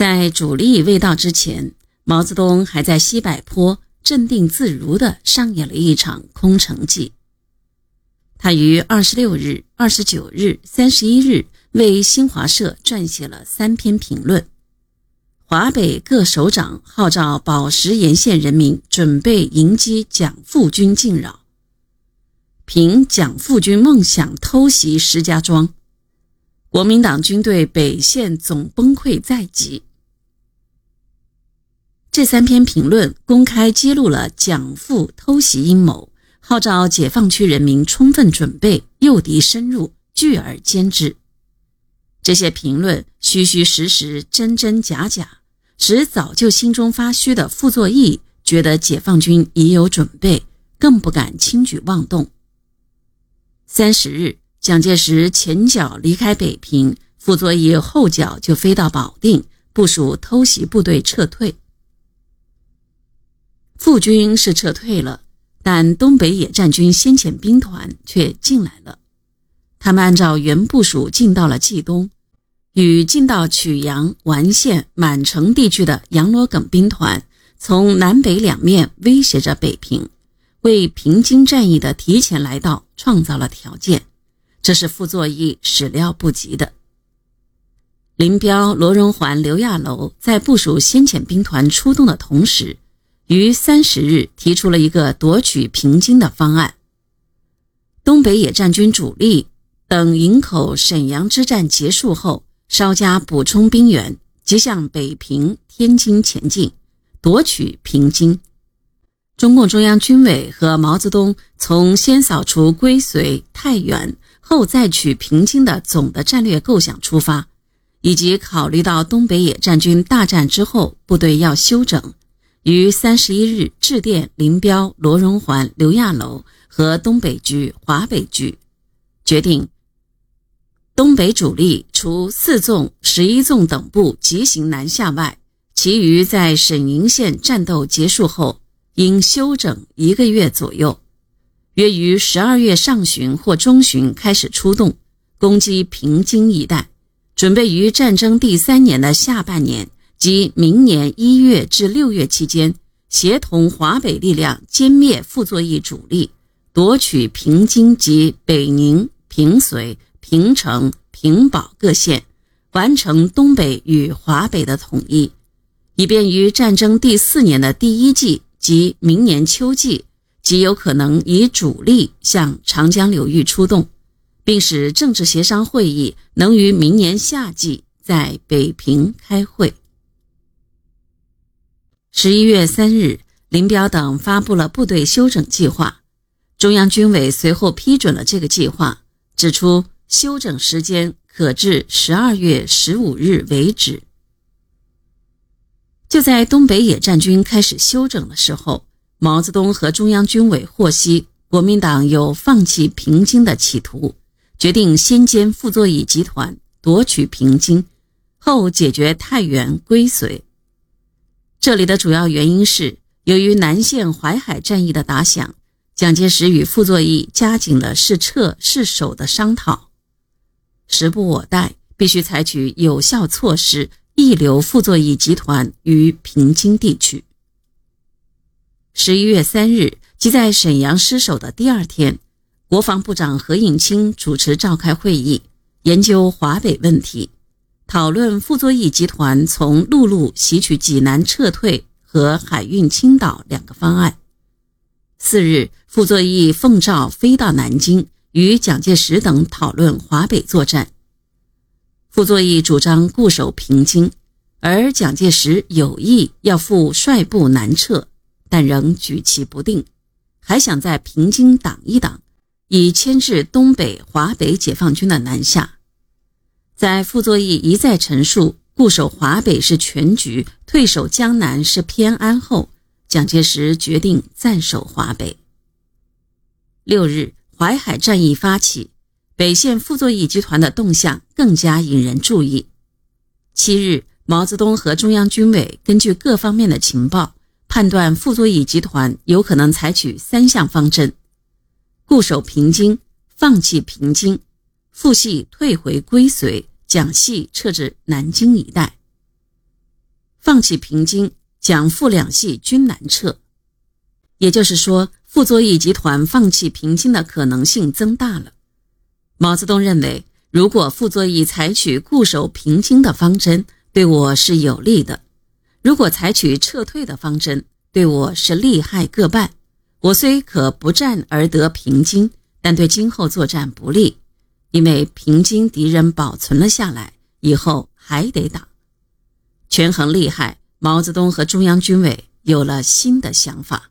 在主力未到之前，毛泽东还在西柏坡镇定自如地上演了一场空城计。他于二十六日、二十九日、三十一日为新华社撰写了三篇评论。华北各首长号召宝石沿线人民准备迎击蒋复军进扰，凭蒋复军梦想偷袭石家庄。国民党军队北线总崩溃在即。这三篇评论公开揭露了蒋复偷袭阴谋，号召解放区人民充分准备，诱敌深入，聚而歼之。这些评论虚虚实实，真真假假，使早就心中发虚的傅作义觉得解放军已有准备，更不敢轻举妄动。三十日。蒋介石前脚离开北平，傅作义后脚就飞到保定，部署偷袭部队撤退。傅军是撤退了，但东北野战军先遣兵团却进来了。他们按照原部署进到了冀东，与进到曲阳、完县、满城地区的杨罗耿兵团，从南北两面威胁着北平，为平津战役的提前来到创造了条件。这是傅作义始料不及的。林彪、罗荣桓、刘亚楼在部署先遣兵团出动的同时，于三十日提出了一个夺取平津的方案。东北野战军主力等营口、沈阳之战结束后，稍加补充兵员，即向北平、天津前进，夺取平津。中共中央军委和毛泽东从先扫除归绥、太原。后再取平津的总的战略构想出发，以及考虑到东北野战军大战之后部队要休整，于三十一日致电林彪、罗荣桓、刘亚楼和东北局、华北局，决定东北主力除四纵、十一纵等部急行南下外，其余在沈营县战斗结束后应休整一个月左右。约于十二月上旬或中旬开始出动，攻击平津一带，准备于战争第三年的下半年即明年一月至六月期间，协同华北力量歼灭傅作义主力，夺取平津及北宁、平绥、平城、平保各县，完成东北与华北的统一，以便于战争第四年的第一季及明年秋季。极有可能以主力向长江流域出动，并使政治协商会议能于明年夏季在北平开会。十一月三日，林彪等发布了部队休整计划，中央军委随后批准了这个计划，指出休整时间可至十二月十五日为止。就在东北野战军开始休整的时候。毛泽东和中央军委获悉国民党有放弃平津的企图，决定先歼傅作义集团，夺取平津，后解决太原、归绥。这里的主要原因是，由于南线淮海战役的打响，蒋介石与傅作义加紧了是撤是守的商讨。时不我待，必须采取有效措施，抑留傅作义集团于平津地区。十一月三日，即在沈阳失守的第二天，国防部长何应钦主持召开会议，研究华北问题，讨论傅作义集团从陆路袭取济南撤退和海运青岛两个方案。次日，傅作义奉诏飞到南京，与蒋介石等讨论华北作战。傅作义主张固守平津，而蒋介石有意要赴率部南撤。但仍举棋不定，还想在平津挡一挡，以牵制东北、华北解放军的南下。在傅作义一再陈述固守华北是全局，退守江南是偏安后，蒋介石决定暂守华北。六日，淮海战役发起，北线傅作义集团的动向更加引人注意。七日，毛泽东和中央军委根据各方面的情报。判断傅作义集团有可能采取三项方针：固守平津，放弃平津，复系退回归绥，蒋系撤至南京一带。放弃平津，蒋傅两系均南撤。也就是说，傅作义集团放弃平津的可能性增大了。毛泽东认为，如果傅作义采取固守平津的方针，对我是有利的；如果采取撤退的方针，对我是利害各半。我虽可不战而得平津，但对今后作战不利，因为平津敌人保存了下来，以后还得打。权衡利害，毛泽东和中央军委有了新的想法。